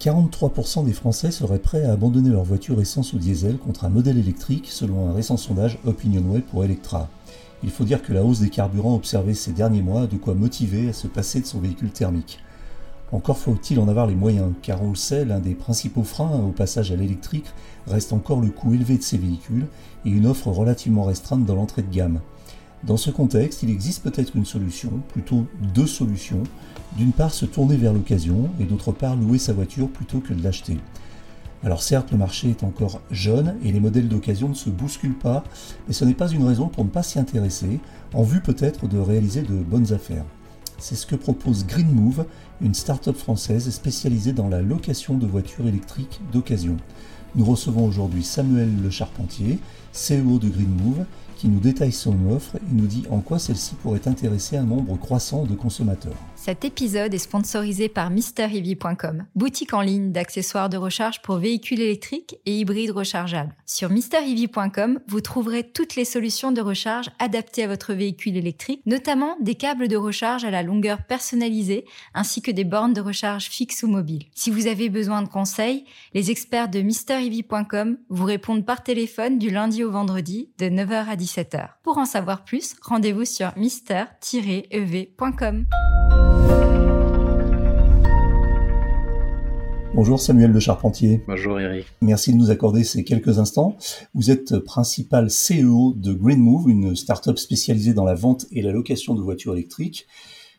43% des Français seraient prêts à abandonner leur voiture essence ou diesel contre un modèle électrique selon un récent sondage OpinionWay pour Electra. Il faut dire que la hausse des carburants observée ces derniers mois a de quoi motiver à se passer de son véhicule thermique. Encore faut-il en avoir les moyens, car on le sait, l'un des principaux freins au passage à l'électrique reste encore le coût élevé de ces véhicules et une offre relativement restreinte dans l'entrée de gamme. Dans ce contexte, il existe peut-être une solution, plutôt deux solutions. D'une part, se tourner vers l'occasion et d'autre part, louer sa voiture plutôt que de l'acheter. Alors certes, le marché est encore jeune et les modèles d'occasion ne se bousculent pas, mais ce n'est pas une raison pour ne pas s'y intéresser, en vue peut-être de réaliser de bonnes affaires. C'est ce que propose Green Move, une start-up française spécialisée dans la location de voitures électriques d'occasion. Nous recevons aujourd'hui Samuel Le Charpentier, CEO de Green Move, qui nous détaille son offre et nous dit en quoi celle-ci pourrait intéresser un nombre croissant de consommateurs. Cet épisode est sponsorisé par MrEV.com, boutique en ligne d'accessoires de recharge pour véhicules électriques et hybrides rechargeables. Sur MrEV.com, vous trouverez toutes les solutions de recharge adaptées à votre véhicule électrique, notamment des câbles de recharge à la longueur personnalisée ainsi que des bornes de recharge fixes ou mobiles. Si vous avez besoin de conseils, les experts de MrEV.com vous répondent par téléphone du lundi au vendredi de 9h à 10 pour en savoir plus, rendez-vous sur mister-ev.com. Bonjour Samuel de Charpentier. Bonjour Eric. Merci de nous accorder ces quelques instants. Vous êtes principal CEO de Green Move, une start-up spécialisée dans la vente et la location de voitures électriques.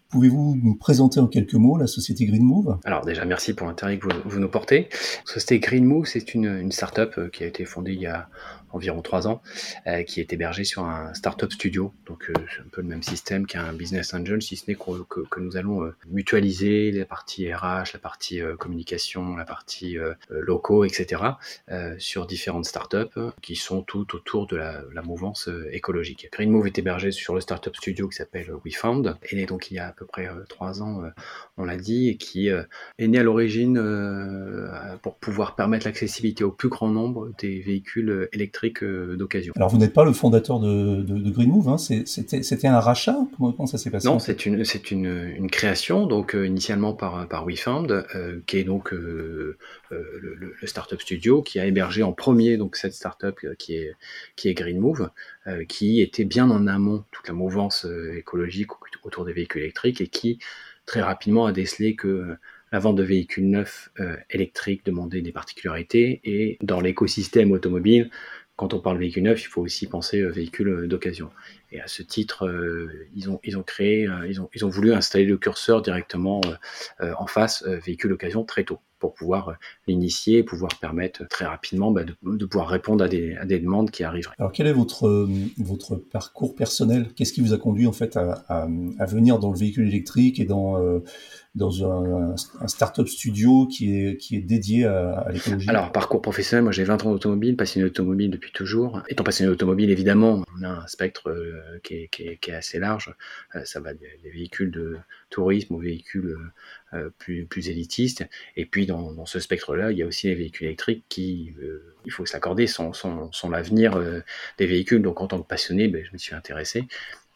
Pouvez-vous nous présenter en quelques mots la société Green Move? Alors déjà, merci pour l'intérêt que vous, nous portez. La société Green Move, c'est une, une start-up euh, qui a été fondée il y a environ trois ans, euh, qui est hébergé sur un startup studio. Donc euh, c'est un peu le même système qu'un business angel, si ce n'est que, nous allons euh, mutualiser les parties RH, la partie communication, la partie locaux, etc. sur différentes startups qui sont toutes autour de la, la mouvance écologique. GreenMove est hébergé sur le startup studio qui s'appelle WeFound, et né donc il y a à peu près trois ans, on l'a dit, et qui est né à l'origine pour pouvoir permettre l'accessibilité au plus grand nombre des véhicules électriques euh, d'occasion. Alors vous n'êtes pas le fondateur de, de, Green Move, hein. C'était un rachat? Comment, ça s'est passé? Non, c'est une, une, une, création, donc euh, initialement par, par WeFound, euh, qui est donc le, le, startup studio qui a hébergé en premier donc cette startup qui est, qui est Green Move, qui était bien en amont toute la mouvance écologique autour des véhicules électriques et qui très rapidement a décelé que la vente de véhicules neufs électriques demandait des particularités et dans l'écosystème automobile, quand on parle véhicule neuf, il faut aussi penser euh, véhicule euh, d'occasion. Et à ce titre, euh, ils, ont, créé, ils, ont, voulu installer le curseur directement en face véhicule d'occasion très tôt pour pouvoir l'initier, pouvoir permettre très rapidement bah, de, pouvoir répondre à des, demandes qui arriveraient. Alors quel est votre, parcours personnel? Qu'est-ce qui vous a conduit en fait à, à, venir dans le véhicule électrique et dans dans un, un start-up studio qui est, qui est dédié à, l'écologie Alors, parcours professionnel, moi j'ai 20 ans d'automobile, passionné d'automobile depuis toujours. Étant passionné d'automobile, évidemment, on a un spectre euh, qui, est, qui, est, assez large. Euh, ça va des, véhicules de tourisme aux véhicules euh, plus, plus élitistes. Et puis, dans, ce spectre-là, il y a aussi les véhicules électriques qui, il faut s'accorder, sont, sont, sont l'avenir des véhicules. Donc, en tant que passionné, ben, je me suis intéressé.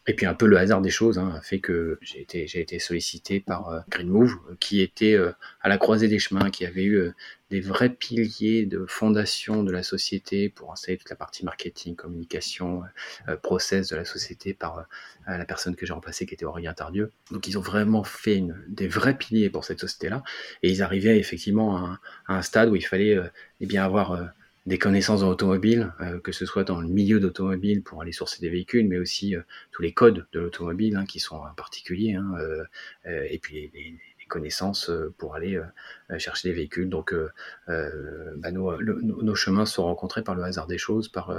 Et puis un peu le hasard des choses hein, a fait que j'ai été, j'ai été sollicité par euh, Green Move, qui était euh, à la croisée des chemins, qui avait eu euh, des vrais piliers de fondation de la société pour installer toute la partie marketing, communication, process de la société par la personne que j'ai remplacée qui était Aurélien Tardieu. Donc ils ont vraiment fait des vrais piliers pour cette société-là. Et ils arrivaient effectivement à un, à un stade où il fallait eh bien avoir des connaissances en automobile, euh, que ce soit dans le milieu d'automobile pour aller sourcer des véhicules, mais aussi euh, tous les codes de l'automobile hein, qui sont particuliers, hein, euh, et puis les, connaissances pour aller chercher des véhicules. Donc, bah, nos, chemins sont rencontrés par le hasard des choses, par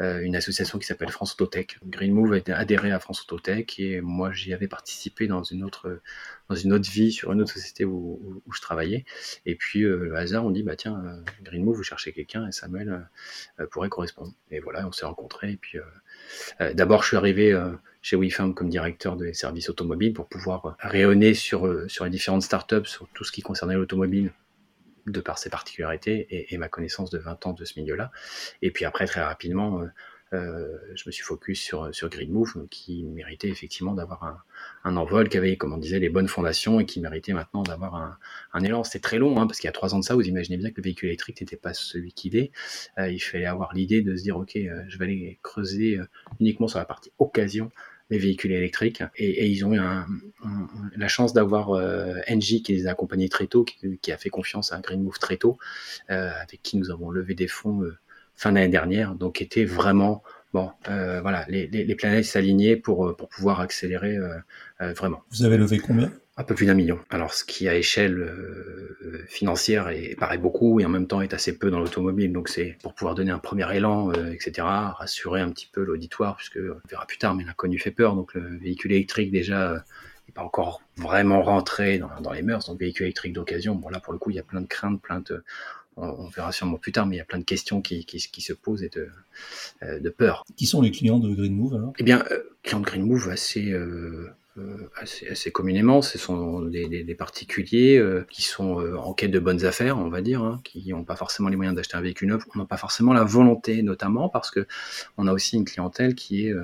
une association qui s'appelle France Autotech. Green Move a adhéré à France Autotech et moi j'y avais participé dans une autre dans une autre vie sur une autre société où, je travaillais. Et puis le hasard, on dit bah tiens, Green Move, vous cherchez quelqu'un et Samuel pourrait correspondre. Et voilà, on s'est rencontrés. Et puis d'abord, je suis arrivé chez WeFarm comme directeur des services automobiles pour pouvoir euh, rayonner sur, euh, sur les différentes startups, sur tout ce qui concernait l'automobile de par ses particularités et, ma connaissance de 20 ans de ce milieu-là. Et puis après, très rapidement, je me suis focus sur, sur Green Move, qui méritait effectivement d'avoir un, envol, qui avait, comme on disait, les bonnes fondations et qui méritait maintenant d'avoir un, élan. C'était très long, hein, parce qu'il y a trois ans de ça, vous imaginez bien que le véhicule électrique n'était pas celui qu'il est. il fallait avoir l'idée de se dire, OK, je vais aller creuser uniquement sur la partie occasion les véhicules électriques. Et, ils ont eu la chance d'avoir euh, Engie qui les a accompagnés très tôt, qui, a fait confiance à Green Move très tôt, euh, avec qui nous avons levé des fonds euh, fin d'année dernière. Donc, était vraiment bon, voilà, les, les planètes s'alignaient pour, pour pouvoir accélérer vraiment. Vous avez levé combien? Un peu plus d'un million. Alors, ce qui à échelle euh, financière est, paraît beaucoup et en même temps est assez peu dans l'automobile. Donc, c'est pour pouvoir donner un premier élan, euh, etc., rassurer un petit peu l'auditoire, puisque on verra plus tard, mais l'inconnu fait peur. Donc, le véhicule électrique déjà n'est pas encore vraiment rentré dans, dans, les mœurs. Donc, véhicule électrique d'occasion, bon là pour le coup, il y a plein de craintes, plein de on, verra sûrement plus tard, mais il y a plein de questions qui, qui, qui se posent et de, euh, de peur. Qui sont les clients de Green Move alors? Eh bien, euh, clients de Green Move assez euh, assez, assez, communément, ce sont des, des, des particuliers euh, qui sont euh, en quête de bonnes affaires, on va dire, hein, qui n'ont pas forcément les moyens d'acheter un véhicule neuf, n'ont pas forcément la volonté, notamment parce que on a aussi une clientèle qui est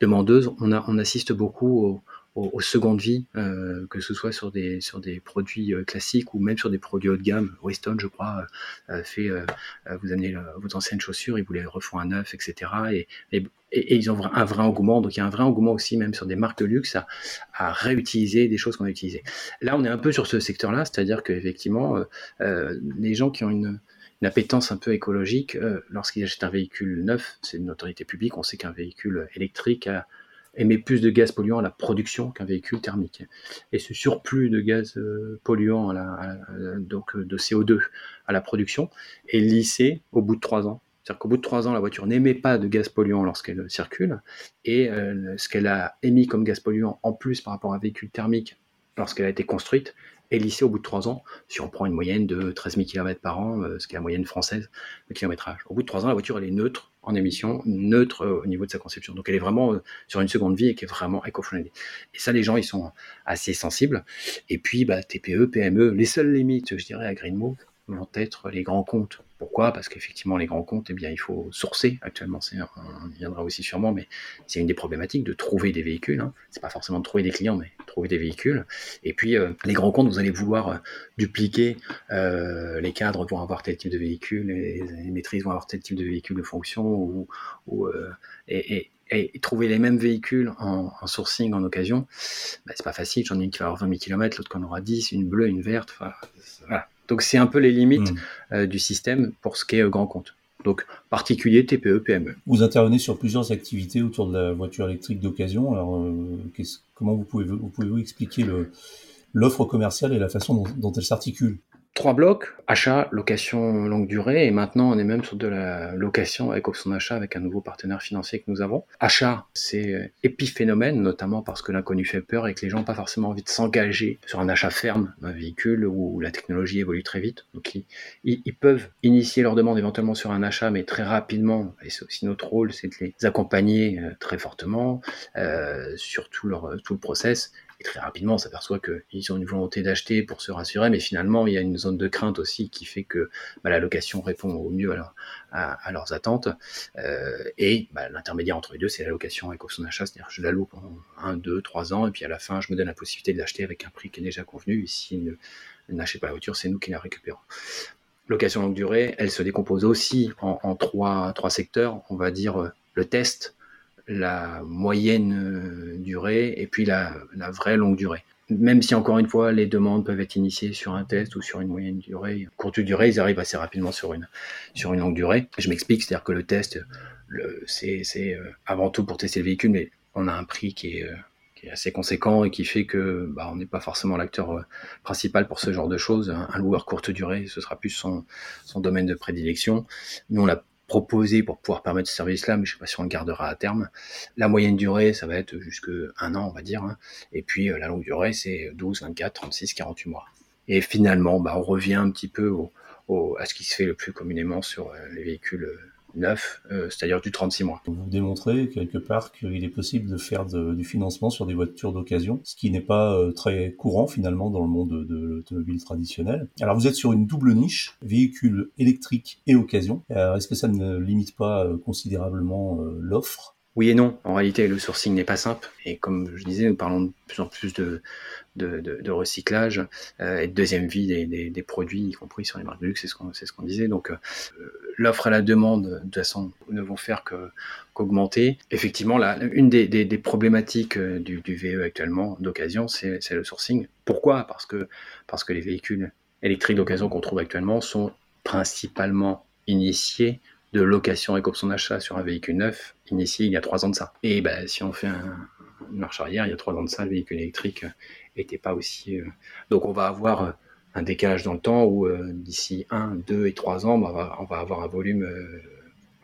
demandeuse. On, a, on assiste beaucoup aux, aux, secondes vies, euh, que ce soit sur des, sur des produits euh, classiques ou même sur des produits haut de gamme. Weston, je crois, euh, fait, vous amenez vos anciennes chaussures, ils vous les refont à neuf, etc. Et, et, ils ont un vrai engouement. Donc il y a un vrai engouement aussi, même sur des marques de luxe, à, réutiliser des choses qu'on a utilisées. Là, on est un peu sur ce secteur-là, c'est-à-dire qu'effectivement, euh, les gens qui ont une, appétence un peu écologique, lorsqu'ils achètent un véhicule neuf, c'est une autorité publique, on sait qu'un véhicule électrique a émet plus de gaz polluants à la production qu'un véhicule thermique. Et ce surplus de gaz euh, polluant, donc de CO2 à la production, est lissé au bout de trois ans. C'est-à-dire qu'au bout de trois ans, la voiture n'émet pas de gaz polluant lorsqu'elle circule, et euh, ce qu'elle a émis comme gaz polluant en plus par rapport à un véhicule thermique lorsqu'elle a été construite, est lissé au bout de trois ans, si on prend une moyenne de 13 000 km par an, euh, ce qui est la moyenne française de kilométrage. Au bout de trois ans, la voiture elle est neutre en émission, neutre euh, au niveau de sa conception. Donc elle est vraiment euh, sur une seconde vie et qui est vraiment éco-friendly. Et ça, les gens, ils sont assez sensibles. Et puis, bah, TPE, PME, les seules limites, je dirais, à Vont être les grands comptes pourquoi? Parce qu'effectivement, les grands comptes, eh bien, il faut sourcer. Actuellement, on y viendra aussi sûrement, mais c'est une des problématiques de trouver des véhicules. Hein. C'est pas forcément de trouver des clients, mais trouver des véhicules. Et puis, euh, les grands comptes, vous allez vouloir euh, dupliquer. Euh, les cadres vont avoir tel type de véhicule, les, maîtrises vont avoir tel type de véhicule de fonction, ou, et, trouver les mêmes véhicules en, sourcing en occasion, bah, c'est pas facile. J'en ai une qui va avoir 20 000 km, l'autre qui en aura 10, une bleue, une verte. Voilà. Donc c'est un peu les limites mmh. euh, du système pour ce qui est euh, grand compte. Donc particulier, TPE, PME. Vous intervenez sur plusieurs activités autour de la voiture électrique d'occasion. Alors euh, comment vous pouvez vous pouvez vous expliquer l'offre commerciale et la façon dont, dont elle s'articule? Trois blocs, achat, location longue durée, et maintenant on est même sur de la location avec option d'achat avec un nouveau partenaire financier que nous avons. Achat, c'est épiphénomène, notamment parce que l'inconnu fait peur et que les gens n'ont pas forcément envie de s'engager sur un achat ferme d'un véhicule où la technologie évolue très vite. Donc ils, ils, peuvent initier leur demande éventuellement sur un achat, mais très rapidement, et c'est aussi notre rôle, c'est de les accompagner euh, très fortement euh, sur tout, leur, tout le process et très rapidement, on s'aperçoit qu'ils ont une volonté d'acheter pour se rassurer, mais finalement, il y a une zone de crainte aussi qui fait que bah, la location répond au mieux à, leurs attentes. Euh, et bah, l'intermédiaire entre les deux, c'est la location avec son achat, c'est-à-dire je la loue pendant 1, 2, 3 ans, et puis à la fin, je me donne la possibilité de l'acheter avec un prix qui est déjà convenu. Et s'ils n'achètent pas la voiture, c'est nous qui la récupérons location longue durée, elle se décompose aussi en, en trois, trois secteurs. On va dire euh, le test, la moyenne euh, durée et puis la, vraie longue durée. Même si encore une fois les demandes peuvent être initiées sur un test ou sur une moyenne durée, courte durée, ils arrivent assez rapidement sur une sur une longue durée. Je m'explique, c'est-à-dire que le test, c'est euh, avant tout pour tester le véhicule, mais on a un prix qui est, euh, assez conséquent et qui fait que bah, on n'est pas forcément l'acteur principal pour ce genre de choses. Un, un, loueur courte durée, ce sera plus son, son domaine de prédilection. Nous, on l'a proposé pour pouvoir permettre ce service-là, mais je sais pas si on le gardera à terme. La moyenne durée, ça va être jusque un an, on va dire. Hein. Et puis euh, la longue durée, c'est 12, 24, 36, 48 mois. Et finalement, bah, on revient un petit peu à ce qui se fait le plus communément sur euh, les véhicules neuf, euh, c'est-à-dire du 36 mois. Vous démontrez quelque part qu'il est possible de faire du financement sur des voitures d'occasion, ce qui n'est pas euh, très courant finalement dans le monde de, l'automobile traditionnel. Alors vous êtes sur une double niche, véhicule électrique et occasion. Est-ce que ça ne limite pas euh, considérablement l'offre? Oui et non. En réalité, le sourcing n'est pas simple. Et comme je disais, nous parlons de plus en plus de, recyclage euh, et de deuxième vie des, produits, y compris sur les marques de luxe, c'est ce qu'on ce qu'on disait. Donc, euh, l'offre et la demande, de toute façon, ne vont faire qu'augmenter. Effectivement, là, une des, problématiques euh, du, du, VE actuellement d'occasion, c'est le sourcing. Pourquoi? Parce que parce que les véhicules électriques d'occasion qu'on trouve actuellement sont principalement initiés de location et son d'achat sur un véhicule neuf initié il y a trois ans de ça. Et ben, si on fait un, une marche arrière, il y a trois ans de ça, le véhicule électrique n'était euh, pas aussi. Euh, donc on va avoir euh, un décalage dans le temps où d'ici un, deux et trois ans, on va avoir un volume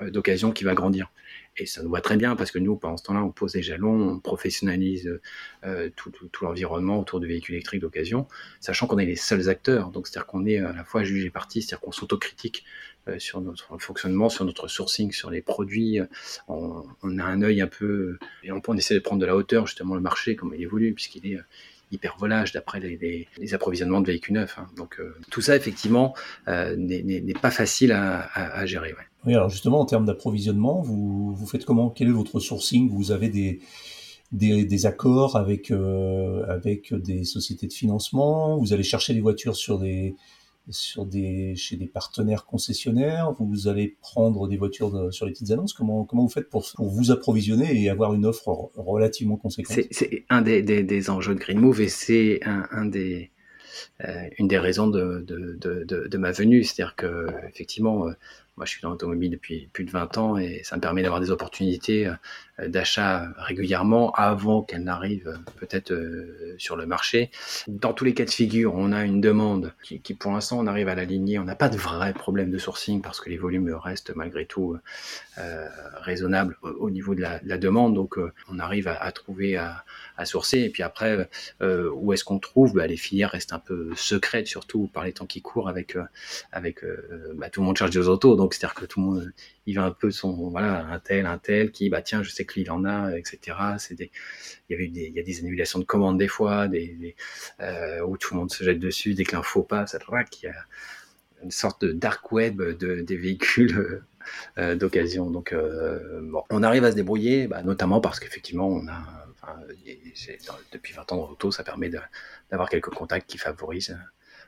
d'occasion qui va grandir. Et ça nous va très bien parce que nous, pendant ce temps-là, on pose des jalons, on professionnalise tout, tout l'environnement autour du véhicule électrique d'occasion, sachant qu'on est les seuls acteurs. Donc, c'est-à-dire qu'on est à la fois juge et partie, c'est-à-dire qu'on s'autocritique euh, sur notre fonctionnement, sur notre sourcing, sur les produits. On, a un œil un peu et on, on essaie de prendre de la hauteur justement le marché comme il évolue puisqu'il est euh, hyper volage d'après les, approvisionnements de véhicules neufs. Hein. Donc euh, tout ça effectivement n'est pas facile à, gérer. Oui, alors justement en termes d'approvisionnement, vous, faites comment? Quel est votre sourcing? Vous avez des, accords avec, avec des sociétés de financement? Vous allez chercher des voitures sur des, sur des, chez des partenaires concessionnaires Vous allez prendre des voitures sur les petites annonces comment, comment vous faites pour, pour vous approvisionner et avoir une offre relativement conséquente? C'est un des, des, enjeux de Green Move et c'est un, un des, euh, une des raisons de, de, de, de ma venue. C'est-à-dire que effectivement, euh, moi, je suis dans l'automobile depuis plus de 20 ans et ça me permet d'avoir des opportunités euh, d'achat régulièrement avant qu'elles n'arrivent euh, peut-être euh, sur le marché. Dans tous les cas de figure, on a une demande qui, pour l'instant, on arrive à l'aligner. On n'a pas de vrai problème de sourcing parce que les volumes restent malgré tout euh, raisonnables au, niveau de la, de la demande. Donc, on arrive à, trouver, à, sourcer. Et puis après, euh, où est-ce qu'on trouve? Bah, Les filières restent un peu secrètes, surtout par les temps qui courent avec, avec bah, tout le monde charge des autos. Donc, c'est-à-dire que tout le monde, il va un peu son, voilà, un tel, un tel, qui, bah tiens, je sais que lui, il en a, etc. C'est il y avait des, il y a des annulations de commandes des fois, euh, où tout le monde se jette dessus dès que l'info passe, qu'il y a une sorte de dark web de, des véhicules euh, d'occasion. Donc, euh, bon, on arrive à se débrouiller, bah, notamment parce qu'effectivement, on depuis 20 ans dans l'auto, ça permet d'avoir quelques contacts qui favorisent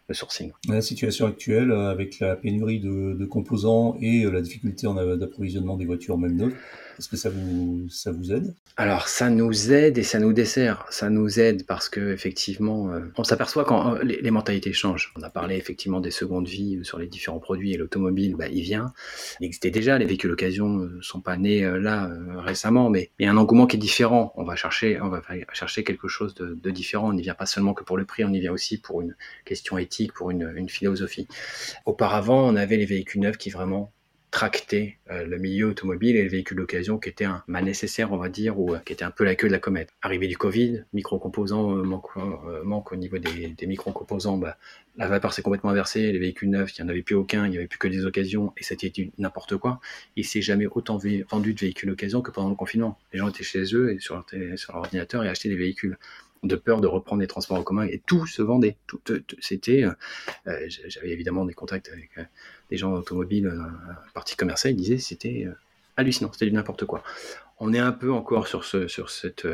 le sourcing. La situation actuelle, euh, avec la pénurie de, composants et euh, la difficulté d'approvisionnement des voitures même neuves, est-ce que ça vous, ça vous aide? Alors, ça nous aide et ça nous dessert. Ça nous aide parce que effectivement, euh, on s'aperçoit quand les, mentalités changent. On a parlé effectivement des secondes vies sur les différents produits et l'automobile, bah, il vient. Il existait déjà, les véhicules d'occasion ne sont pas nés là récemment, mais il y a un engouement qui est différent. On va chercher, on va chercher quelque chose de, de différent. On n'y vient pas seulement que pour le prix, on y vient aussi pour une question éthique pour une, philosophie. Auparavant, on avait les véhicules neufs qui vraiment tractaient euh, le milieu automobile et les véhicules d'occasion qui étaient un mal nécessaire, on va dire, ou euh, qui étaient un peu la queue de la comète. Arrivé du Covid, micro-composants euh, manquent, au niveau des, des micro-composants, bah, la vapeur s'est complètement inversée, les véhicules neufs, il n'y en avait plus aucun, il n'y avait plus que des occasions, et c'était n'importe quoi. Il s'est jamais autant vendu de véhicules d'occasion que pendant le confinement. Les gens étaient chez eux et sur leur ordinateur et achetaient des véhicules de peur de reprendre les transports en commun et tout se vendait. C'était, euh, euh, j'avais évidemment des contacts avec euh, des gens automobiles, euh, partie commerciale, ils disaient c'était hallucinant, c'était du n'importe quoi. On est un peu encore sur ce, sur cette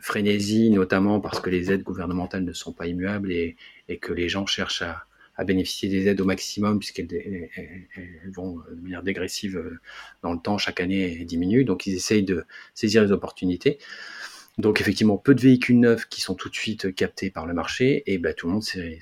frénésie, notamment parce que les aides gouvernementales ne sont pas immuables et, que les gens cherchent à, à bénéficier des aides au maximum puisqu'elles vont de manière dégressive dans le temps, chaque année elles diminuent. Donc ils essayent de saisir les opportunités. Donc effectivement, peu de véhicules neufs qui sont tout de suite captés par le marché et bah, tout le monde s'est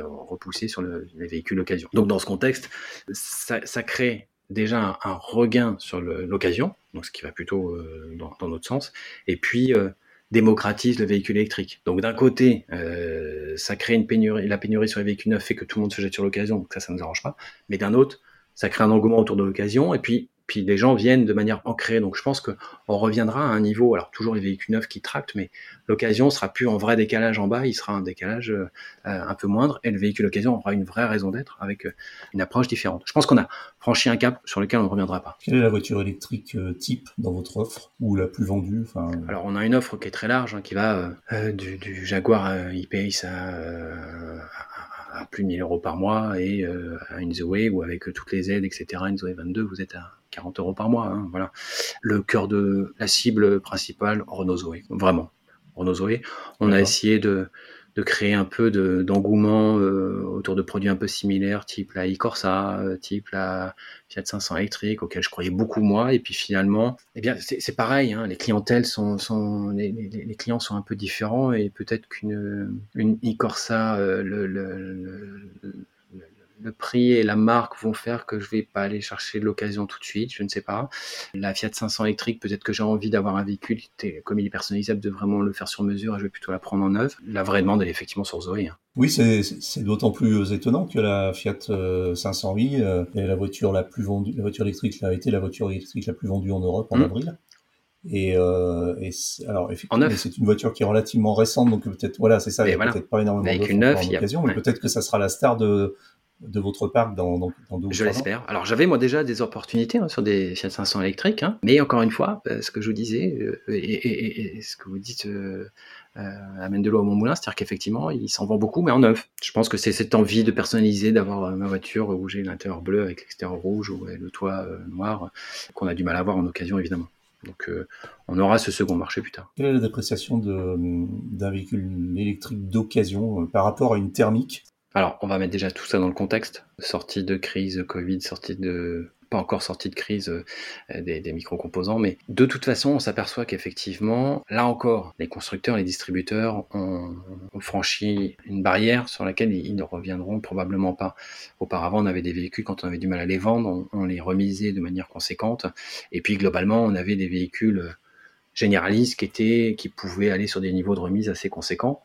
repoussé sur les véhicules d'occasion. Donc dans ce contexte, ça, crée déjà un, regain sur l'occasion, donc ce qui va plutôt euh, dans, dans, notre sens, et puis euh, démocratise le véhicule électrique. Donc d'un côté, euh, ça crée une pénurie, la pénurie sur les véhicules neufs fait que tout le monde se jette sur l'occasion, donc ça, ça ne nous arrange pas. Mais d'un autre, ça crée un engouement autour de l'occasion, et puis puis les gens viennent de manière ancrée. Donc je pense qu'on reviendra à un niveau, alors toujours les véhicules neufs qui tractent, mais l'occasion sera plus en vrai décalage en bas, il sera un décalage euh, un peu moindre, et le véhicule occasion aura une vraie raison d'être avec euh, une approche différente. Je pense qu'on a franchi un cap sur lequel on ne reviendra pas. Quelle est la voiture électrique euh, type dans votre offre, ou la plus vendue. Alors on a une offre qui est très large, hein, qui va du, du, Jaguar e-Pace à, à plus de 1000 euros par mois et à une Zoe ou avec toutes les aides, etc., Zoe 22, vous êtes à 40 euros par mois. Hein, voilà. Le cœur de la cible principale, Renault Zoé. Vraiment. Renault Zoé. On a essayé de, de créer un peu d'engouement euh, autour de produits un peu similaires, type la e-Corsa, euh, type la Fiat 500 électrique, auquel je croyais beaucoup moi. Et puis finalement, eh bien, c'est pareil. Hein, les clientèles sont, sont les, les, clients sont un peu différents et peut-être qu'une une e-Corsa, euh, le, le, le prix et la marque vont faire que je vais pas aller chercher l'occasion tout de suite, je ne sais pas. La Fiat 500 électrique, peut-être que j'ai envie d'avoir un véhicule comme il est personnalisable, de vraiment le faire sur mesure et je vais plutôt la prendre en neuf. La vraie demande, elle est effectivement sur Zoé. Hein. Oui, c'est d'autant plus étonnant que la Fiat 500i euh, est la voiture la plus vendue, la voiture électrique a été la voiture électrique la plus vendue en Europe en mmh. avril. Et, euh, et alors effectivement, c'est une voiture qui est relativement récente, donc peut-être voilà, c'est ça, il n'y a peut-être pas énormément d'occasion, mais peut-être que ça sera la star de de votre parc dans, dans, dans Je l'espère. Alors j'avais moi déjà des opportunités hein, sur des Fiat 500 électriques, hein. mais encore une fois, euh, ce que je vous disais euh, et, ce que vous dites euh, amène de l'eau à mon moulin, c'est-à-dire qu'effectivement, il s'en vend beaucoup, mais en neuf. Je pense que c'est cette envie de personnaliser, d'avoir ma voiture où j'ai l'intérieur bleu avec l'extérieur rouge ou le toit noir, qu'on a du mal à avoir en occasion évidemment. Donc on aura ce second marché plus tard. Quelle est la dépréciation d'un véhicule électrique d'occasion par rapport à une thermique alors, on va mettre déjà tout ça dans le contexte. Sortie de crise Covid, sortie de pas encore sortie de crise euh, des, micro-composants, mais de toute façon, on s'aperçoit qu'effectivement, là encore, les constructeurs, les distributeurs ont, franchi une barrière sur laquelle ils, ne reviendront probablement pas. Auparavant, on avait des véhicules, quand on avait du mal à les vendre, on, les remisait de manière conséquente, et puis globalement, on avait des véhicules généralistes qui étaient, qui pouvaient aller sur des niveaux de remise assez conséquents.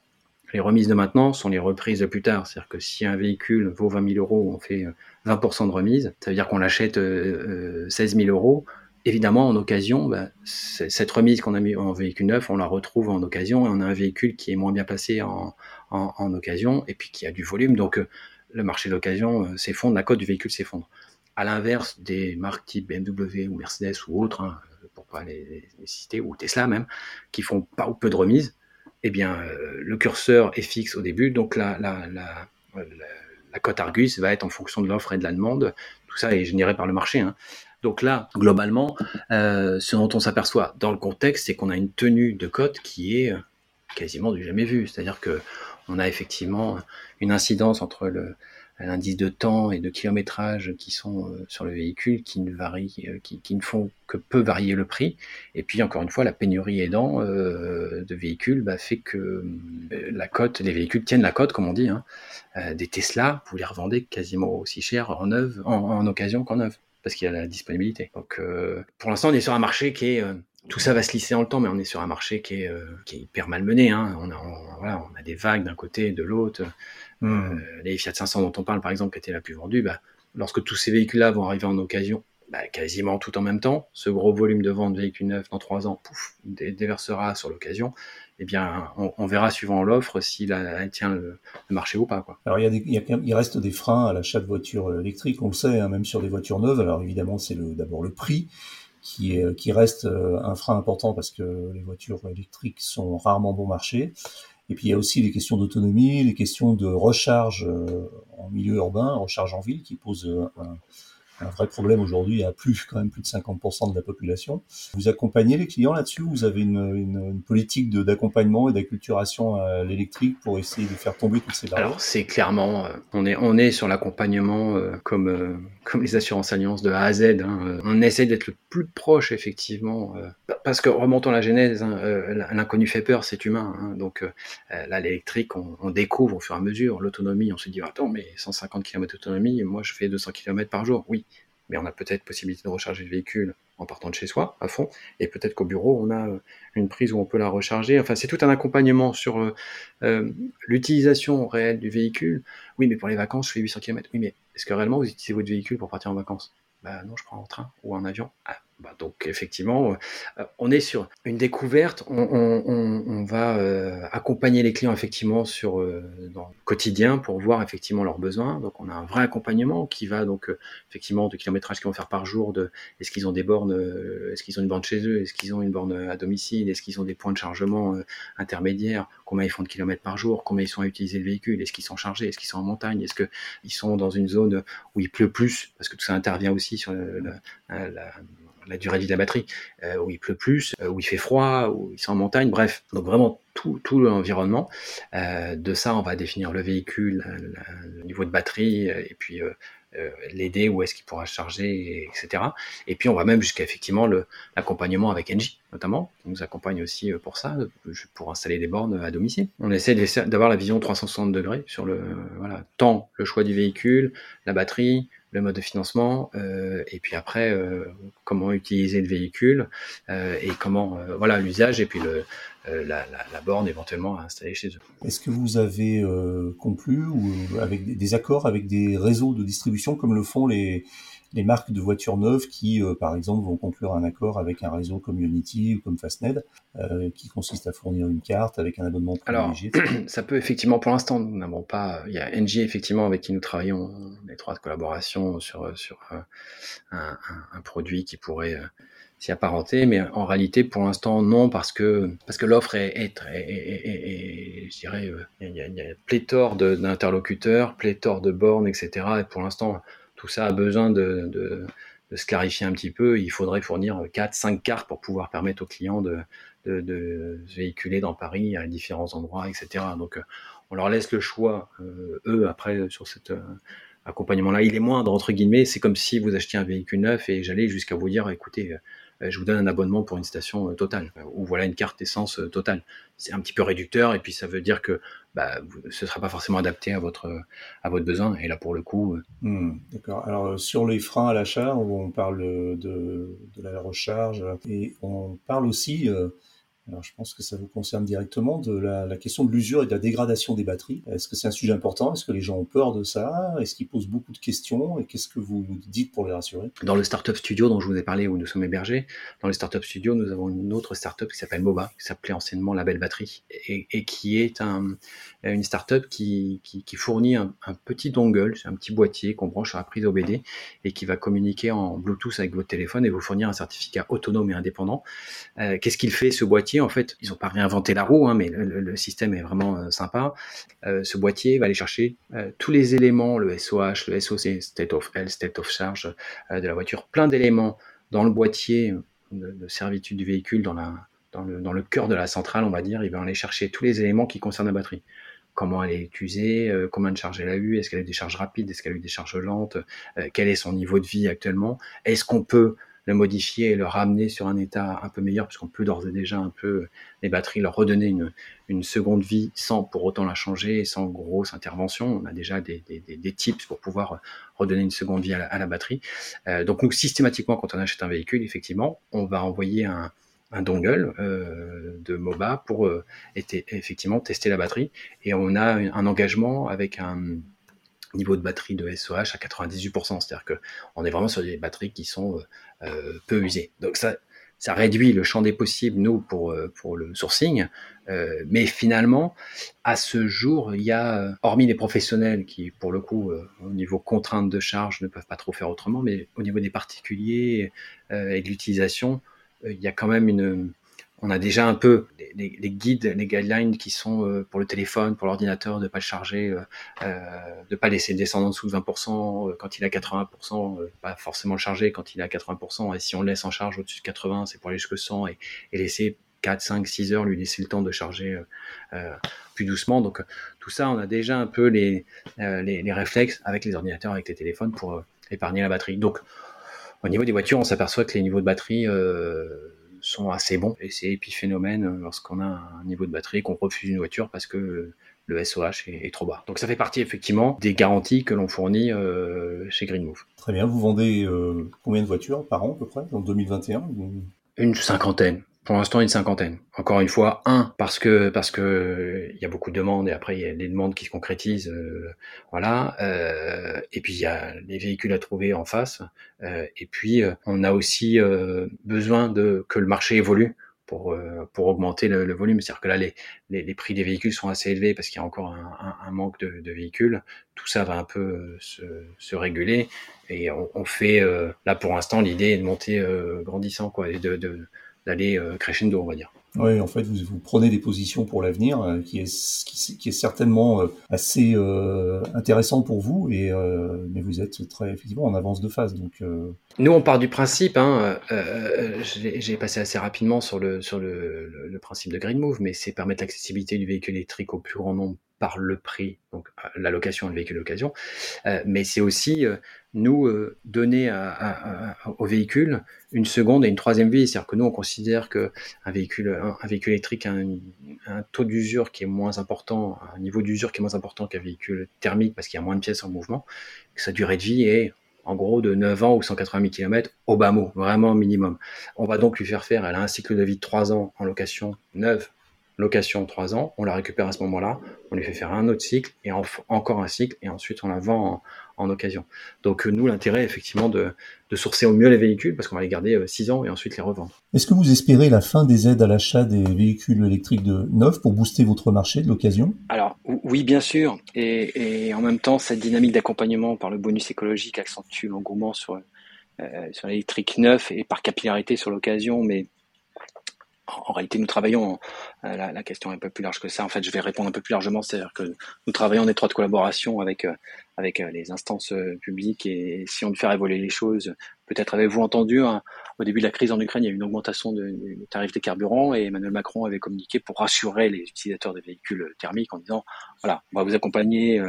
Les remises de maintenant sont les reprises de plus tard. C'est-à-dire que si un véhicule vaut 20 000 euros, on fait 20% euh, de remise, ça veut dire qu'on l'achète 16 euh, 000 euh, euros. Évidemment, en occasion, bah, cette remise qu'on a mis en véhicule neuf, on la retrouve en occasion et on a un véhicule qui est moins bien placé en, en, occasion et puis qui a du volume. Donc, le marché d'occasion s'effondre, la cote du véhicule s'effondre. À l'inverse des marques type BMW ou Mercedes ou autres, hein, pour pas les, les, citer, ou Tesla même, qui font pas ou peu de remises, eh bien, euh, le curseur est fixe au début, donc la, la, la, la cote Argus va être en fonction de l'offre et de la demande. Tout ça est généré par le marché. Hein. Donc là, globalement, euh, ce dont on s'aperçoit dans le contexte, c'est qu'on a une tenue de cote qui est euh, quasiment du jamais vu. C'est-à-dire que on a effectivement une incidence entre le, l'indice de temps et de kilométrage qui sont euh, sur le véhicule qui ne varient, euh, qui, ne font que peu varier le prix. Et puis encore une fois, la pénurie aidant euh, de véhicules bah, fait que la cote, les véhicules tiennent la cote, comme on dit. Hein. des Tesla, vous les revendez quasiment aussi cher en neuve, en, occasion qu'en neuve, parce qu'il y a la disponibilité. Donc pour l'instant, on est sur un marché qui est tout ça va se lisser dans le temps, mais on est sur un marché qui est, qui est hyper malmené. Hein. On, a, voilà, on a des vagues d'un côté et de l'autre. Hmm. Euh, les Fiat 500 dont on parle, par exemple, qui était la plus vendue, bah, lorsque tous ces véhicules-là vont arriver en occasion, bah, quasiment tout en même temps, ce gros volume de vente de véhicules neufs dans trois ans, pouf, déversera sur l'occasion. Eh bien, on, verra suivant l'offre s'il tient le, marché ou pas. Quoi. Alors, il, y a il, reste des freins à l'achat de voitures euh, électriques, on le sait, hein, même sur des voitures neuves. Alors, évidemment, c'est d'abord le prix qui, est, qui reste euh, un frein important parce que les voitures électriques sont rarement bon marché. Et puis il y a aussi les questions d'autonomie, les questions de recharge euh, en milieu urbain, recharge en ville, qui posent euh, un, un vrai problème aujourd'hui à plus quand même plus de 50% de la population. Vous accompagnez les clients là-dessus Vous avez une, une, une politique d'accompagnement et d'acculturation à l'électrique pour essayer de faire tomber toutes ces barrières? Alors c'est clairement, euh, on est on est sur l'accompagnement euh, comme euh, comme les assurances alliances de A à Z. Hein, on essaie d'être le plus proche effectivement, parce que remontons la genèse, hein, l'inconnu fait peur, c'est humain. Hein, donc là l'électrique, on, on, découvre au fur et à mesure l'autonomie. On se dit attends mais 150 km d'autonomie, moi je fais 200 km par jour. Oui, mais on a peut-être possibilité de recharger le véhicule en partant de chez soi à fond, et peut-être qu'au bureau on a euh, une prise où on peut la recharger. Enfin, c'est tout un accompagnement sur euh, euh, l'utilisation réelle du véhicule. Oui, mais pour les vacances, je fais 800 km. Oui, mais est-ce que réellement vous utilisez votre véhicule pour partir en vacances? Bah non, je prends en train ou en avion. Ah, bah, donc effectivement, euh, on est sur une découverte. On, va euh, accompagner les clients effectivement sur euh, dans le quotidien pour voir effectivement leurs besoins. Donc on a un vrai accompagnement qui va donc effectivement de kilométrage qu'ils vont faire par jour, de est-ce qu'ils ont des bornes, est-ce qu'ils ont une borne chez eux, est-ce qu'ils ont une borne à domicile, est-ce qu'ils ont des points de chargement intermédiaires, combien ils font de kilomètres par jour, combien ils sont à utiliser le véhicule, est-ce qu'ils sont chargés, est-ce qu'ils sont en montagne, est-ce qu'ils sont dans une zone où il pleut plus, parce que tout ça intervient aussi sur la la durée de vie de la batterie, euh, où il pleut plus, euh, où il fait froid, où ils sont en montagne, bref. Donc vraiment tout, tout l'environnement. Euh, de ça, on va définir le véhicule, le niveau de batterie, et puis l'aider, où est-ce qu'il pourra charger, etc. Et puis on va même jusqu'à effectivement l'accompagnement avec Engie, notamment, qui nous accompagne aussi pour ça, pour installer des bornes à domicile. On essaie d'avoir la vision 360 degrés sur le voilà, tant le choix du véhicule, la batterie, le mode de financement, euh, et puis après euh, comment utiliser le véhicule euh, et comment voilà l'usage et puis le, la, borne éventuellement à installer chez eux. Est-ce que vous avez conclu ou avec des accords avec des réseaux de distribution comme le font les les marques de voitures neuves qui, euh, par exemple, vont conclure un accord avec un réseau comme Unity ou comme Fastned, euh, qui consiste à fournir une carte avec un abonnement privilégié. Alors, ça peut effectivement, pour l'instant, nous n'avons pas. Il y a NG effectivement avec qui nous travaillons en étroite collaboration sur sur euh, un, un, produit qui pourrait s'y apparenter, mais en réalité, pour l'instant, non, parce que parce que l'offre est, est, très, je dirais, il y a, il y a pléthore d'interlocuteurs, pléthore de bornes, etc. Et pour l'instant, tout ça a besoin de, se clarifier un petit peu. Il faudrait fournir 4, 5 cartes pour pouvoir permettre aux clients de, véhiculer dans Paris à différents endroits, etc. Donc, euh, on leur laisse le choix, euh, eux, après, sur cet euh, accompagnement-là. Il est moindre, entre guillemets. C'est comme si vous achetiez un véhicule neuf et j'allais jusqu'à vous dire, écoutez, je vous donne un abonnement pour une station euh, totale, euh, ou voilà une carte essence totale. C'est un petit peu réducteur, et puis ça veut dire que bah, ce ne sera pas forcément adapté à votre, à votre besoin. Et là, pour le coup. Hmm, d'accord. Alors, sur les freins à l'achat, on parle de, de, la recharge, et on parle aussi alors, je pense que ça vous concerne directement de la, question de l'usure et de la dégradation des batteries. Est-ce que c'est un sujet important? Est-ce que les gens ont peur de ça? Est-ce qu'ils posent beaucoup de questions? Et qu'est-ce que vous dites pour les rassurer? Dans le Startup Studio dont je vous ai parlé, où nous sommes hébergés, dans le Startup Studio, nous avons une autre startup qui s'appelle MOBA, qui s'appelait anciennement La Belle Batterie, et, qui est un, une startup qui, qui, qui fournit un, petit dongle, c'est un petit boîtier qu'on branche sur la prise OBD et qui va communiquer en Bluetooth avec votre téléphone et vous fournir un certificat autonome et indépendant. Euh, qu'est-ce qu'il fait ce boîtier? En fait, ils n'ont pas réinventé la roue, hein, mais le, système est vraiment euh, sympa. Euh, ce boîtier va aller chercher euh, tous les éléments, le SOH, le SOC, State of Health, State of Charge de la voiture, plein d'éléments dans le boîtier de, servitude du véhicule, dans, le cœur de la centrale, on va dire. Il va aller chercher tous les éléments qui concernent la batterie comment elle est usée, combien de charges elle a eu, est-ce qu'elle a eu des charges rapides, est-ce qu'elle a eu des charges lentes, quel est son niveau de vie actuellement, est-ce qu'on peut le modifier et le ramener sur un état un peu meilleur, puisqu'on peut d'ores et déjà un peu les batteries leur redonner une, une seconde vie sans pour autant la changer sans grosse intervention. On a déjà des, des, tips pour pouvoir redonner une seconde vie à la, batterie. Euh, donc nous, systématiquement, quand on achète un véhicule, effectivement, on va envoyer un, un dongle euh, de MOBA pour euh, effectivement tester la batterie. Et on a un engagement avec un niveau de batterie de SOH à 98%. C'est-à-dire qu'on est vraiment sur des batteries qui sont euh, euh, peu usées. Donc ça, réduit le champ des possibles, nous, pour, euh, pour le sourcing. mais finalement, à ce jour, il y a, hormis les professionnels qui, pour le coup, au niveau contrainte de charge, ne peuvent pas trop faire autrement, mais au niveau des particuliers et de l'utilisation, il y a quand même une, on a déjà un peu les, guides, les guidelines qui sont euh, pour le téléphone, pour l'ordinateur, de pas le charger, euh, euh, de pas laisser descendre en dessous de 20% quand il a 80%, pas forcément le charger quand il à 80%. Et si on le laisse en charge au-dessus de 80, c'est pour aller jusque 100 et, laisser 4, 5, 6 heures, lui laisser le temps de charger plus doucement. Donc tout ça, on a déjà un peu les, les, les, réflexes avec les ordinateurs, avec les téléphones pour épargner la batterie. Donc au niveau des voitures, on s'aperçoit que les niveaux de batterie sont assez bons. Et c'est épiphénomène euh, lorsqu'on a un niveau de batterie qu'on refuse une voiture parce que le SOH est, trop bas. Donc ça fait partie effectivement des garanties que l'on fournit euh, chez Greenmove. Très bien, vous vendez euh, combien de voitures par an à peu près en 2021 Une cinquantaine Pour l'instant, une cinquantaine. Encore une fois, un parce que parce que il y a beaucoup de demandes et après il y a des demandes qui se concrétisent, euh, voilà. Euh, et puis il y a les véhicules à trouver en face. Euh, et puis on a aussi besoin de que le marché évolue pour pour augmenter le, volume. C'est-à-dire que là les, les, prix des véhicules sont assez élevés parce qu'il y a encore un, un, manque de, de, véhicules. Tout ça va un peu se, se réguler et on, on fait là pour l'instant l'idée est de monter grandissant quoi et de, de d'aller euh, crescendo, on va dire. Oui, en fait, vous, vous prenez des positions pour l'avenir euh, qui, est, qui, est certainement euh, assez intéressant pour vous, et, mais vous êtes très effectivement en avance de phase. Donc, Nous, on part du principe, hein, j'ai passé assez rapidement sur, le, sur le, le, principe de Green Move, mais c'est permettre l'accessibilité du véhicule électrique au plus grand nombre par le prix, donc la location de véhicule d'occasion, mais c'est aussi nous euh, donner au véhicule une seconde et une troisième vie. C'est-à-dire que nous, on considère qu'un véhicule, un, véhicule électrique a un, taux d'usure qui est moins important, un niveau d'usure qui est moins important qu'un véhicule thermique parce qu'il y a moins de pièces en mouvement, que sa durée de vie est en gros de 9 ans ou 180 000 km au bas mot, vraiment minimum. On va donc lui faire faire, elle a un cycle de vie de 3 ans en location neuve, location 3 ans, on la récupère à ce moment-là, on lui fait faire un autre cycle et encore un cycle et ensuite on la vend en, en occasion. Donc euh, nous, l'intérêt effectivement de, de, sourcer au mieux les véhicules parce qu'on va les garder 6 euh, ans et ensuite les revendre. Est-ce que vous espérez la fin des aides à l'achat des véhicules électriques de neuf pour booster votre marché de l'occasion? Alors oui, bien sûr. Et, et, en même temps, cette dynamique d'accompagnement par le bonus écologique accentue l'engouement sur, euh, sur l'électrique neuf et par capillarité sur l'occasion, mais en réalité, nous travaillons, euh, la, la, question est un peu plus large que ça. En fait, je vais répondre un peu plus largement, c'est-à-dire que nous travaillons en étroite collaboration avec, euh, avec euh, les instances publiques. Et on veut faire évoluer les choses, peut-être avez-vous entendu, hein, au début de la crise en Ukraine, il y a eu une augmentation du tarif des carburants. Et Emmanuel Macron avait communiqué pour rassurer les utilisateurs des véhicules thermiques en disant, voilà, on va vous accompagner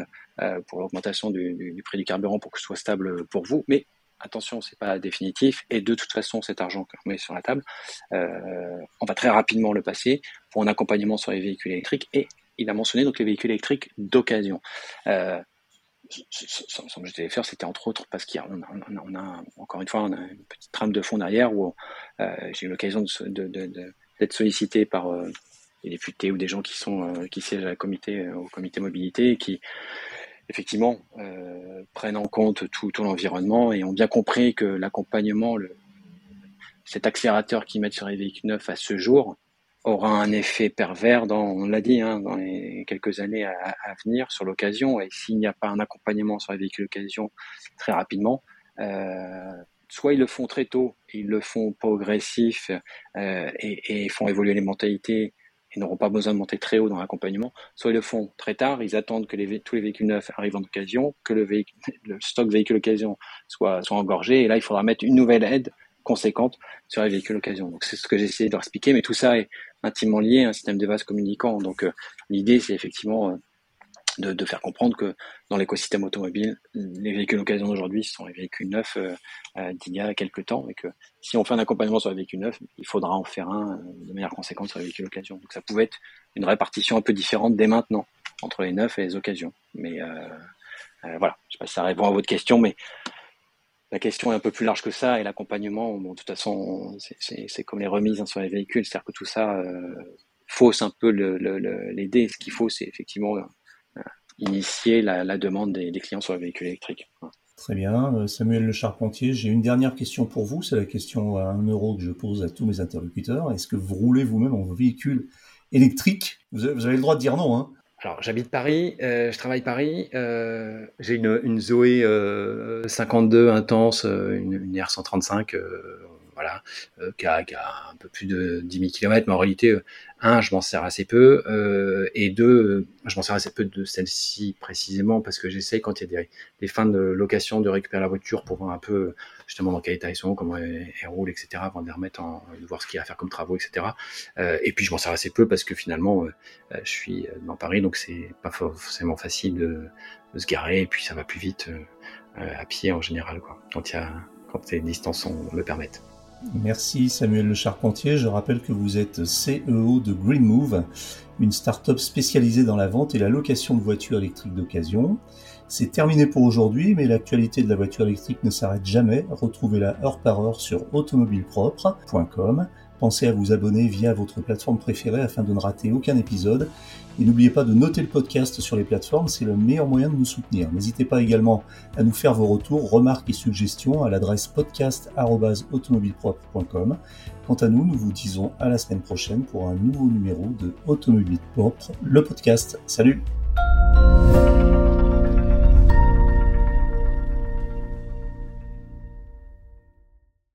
pour l'augmentation du, du, prix du carburant pour que ce soit stable pour vous, mais attention, c'est pas définitif, et de toute façon, cet argent qu'on met sur la table, euh, on va très rapidement le passer pour un accompagnement sur les véhicules électriques, et il a mentionné donc les véhicules électriques d'occasion. Euh, sans que je devais faire, c'était entre autres parce qu'on a, a, encore une fois, une petite trame de fond derrière où euh, j'ai eu l'occasion d'être sollicité par euh, des députés ou des gens qui sont euh, qui siègent à comité, au comité mobilité et qui effectivement, euh, prennent en compte tout, l'environnement et ont bien compris que l'accompagnement, cet accélérateur qu'ils mettent sur les véhicules neufs à ce jour, aura un effet pervers dans, on l'a dit, hein, dans les quelques années à, à venir sur l'occasion. Et s'il n'y a pas un accompagnement sur les véhicules d'occasion très rapidement, euh, soit ils le font très tôt, ils le font progressif euh, et, et, font évoluer les mentalités ils n'auront pas besoin de monter très haut dans l'accompagnement, soit ils le font très tard, ils attendent que tous les véhicules neufs arrivent en occasion, que le, véhicule, le stock véhicule occasion soit, soit engorgé, et là il faudra mettre une nouvelle aide conséquente sur les véhicules occasion. Donc c'est ce que j'ai essayé de leur expliquer, mais tout ça est intimement lié à un système de vases communicants. Donc euh, l'idée c'est effectivement euh, de, faire comprendre que dans l'écosystème automobile, les véhicules d'occasion d'aujourd'hui sont les véhicules neufs euh, euh, d'il y a quelques temps et que si on fait un accompagnement sur les véhicules neufs, il faudra en faire un euh, de manière conséquente sur les véhicules d'occasion. Donc ça pouvait être une répartition un peu différente dès maintenant entre les neufs et les occasions. Mais voilà, je sais pas si ça répond à votre question, mais la question est un peu plus large que ça et l'accompagnement, bon, de toute façon, c'est comme les remises hein, sur les véhicules, c'est-à-dire que tout ça fausse un peu l'idée. Le, Ce qu'il faut, c'est effectivement initier la, demande des, clients sur le véhicule électrique. Très bien. Euh, Samuel Le Charpentier, j'ai une dernière question pour vous. C'est la question à un euro que je pose à tous mes interlocuteurs. Est-ce que vous roulez vous-même en véhicule électrique? Vous avez, le droit de dire non. Hein alors, j'habite Paris, euh, je travaille Paris. Euh, j'ai une, une, Zoé 52 intense, une, une R135 voilà, euh, qui, a, un peu plus de 10 000 km, mais en réalité, euh, un, je m'en sers assez peu, euh, et deux, je m'en sers assez peu de celle-ci précisément parce que j'essaye quand il y a des, des, fins de location de récupérer la voiture pour voir un peu justement dans quel état ils sont, comment elle, roule, etc., avant de les remettre en, de voir ce qu'il y a à faire comme travaux, etc. Et puis je m'en sers assez peu parce que finalement, je suis dans Paris, donc c'est pas forcément facile de, de, se garer, et puis ça va plus vite à pied en général, quoi, quand il y a quand les distances le permettent. Merci Samuel Le Charpentier. Je rappelle que vous êtes CEO de Green Move, une start-up spécialisée dans la vente et la location de voitures électriques d'occasion. C'est terminé pour aujourd'hui, mais l'actualité de la voiture électrique ne s'arrête jamais. Retrouvez-la heure par heure sur automobilepropre.com. Pensez à vous abonner via votre plateforme préférée afin de ne rater aucun épisode. Et n'oubliez pas de noter le podcast sur les plateformes, c'est le meilleur moyen de nous soutenir. N'hésitez pas également à nous faire vos retours, remarques et suggestions à l'adresse podcast.automobilepropre.com. Quant à nous, nous vous disons à la semaine prochaine pour un nouveau numéro de Automobile Propre, le podcast. Salut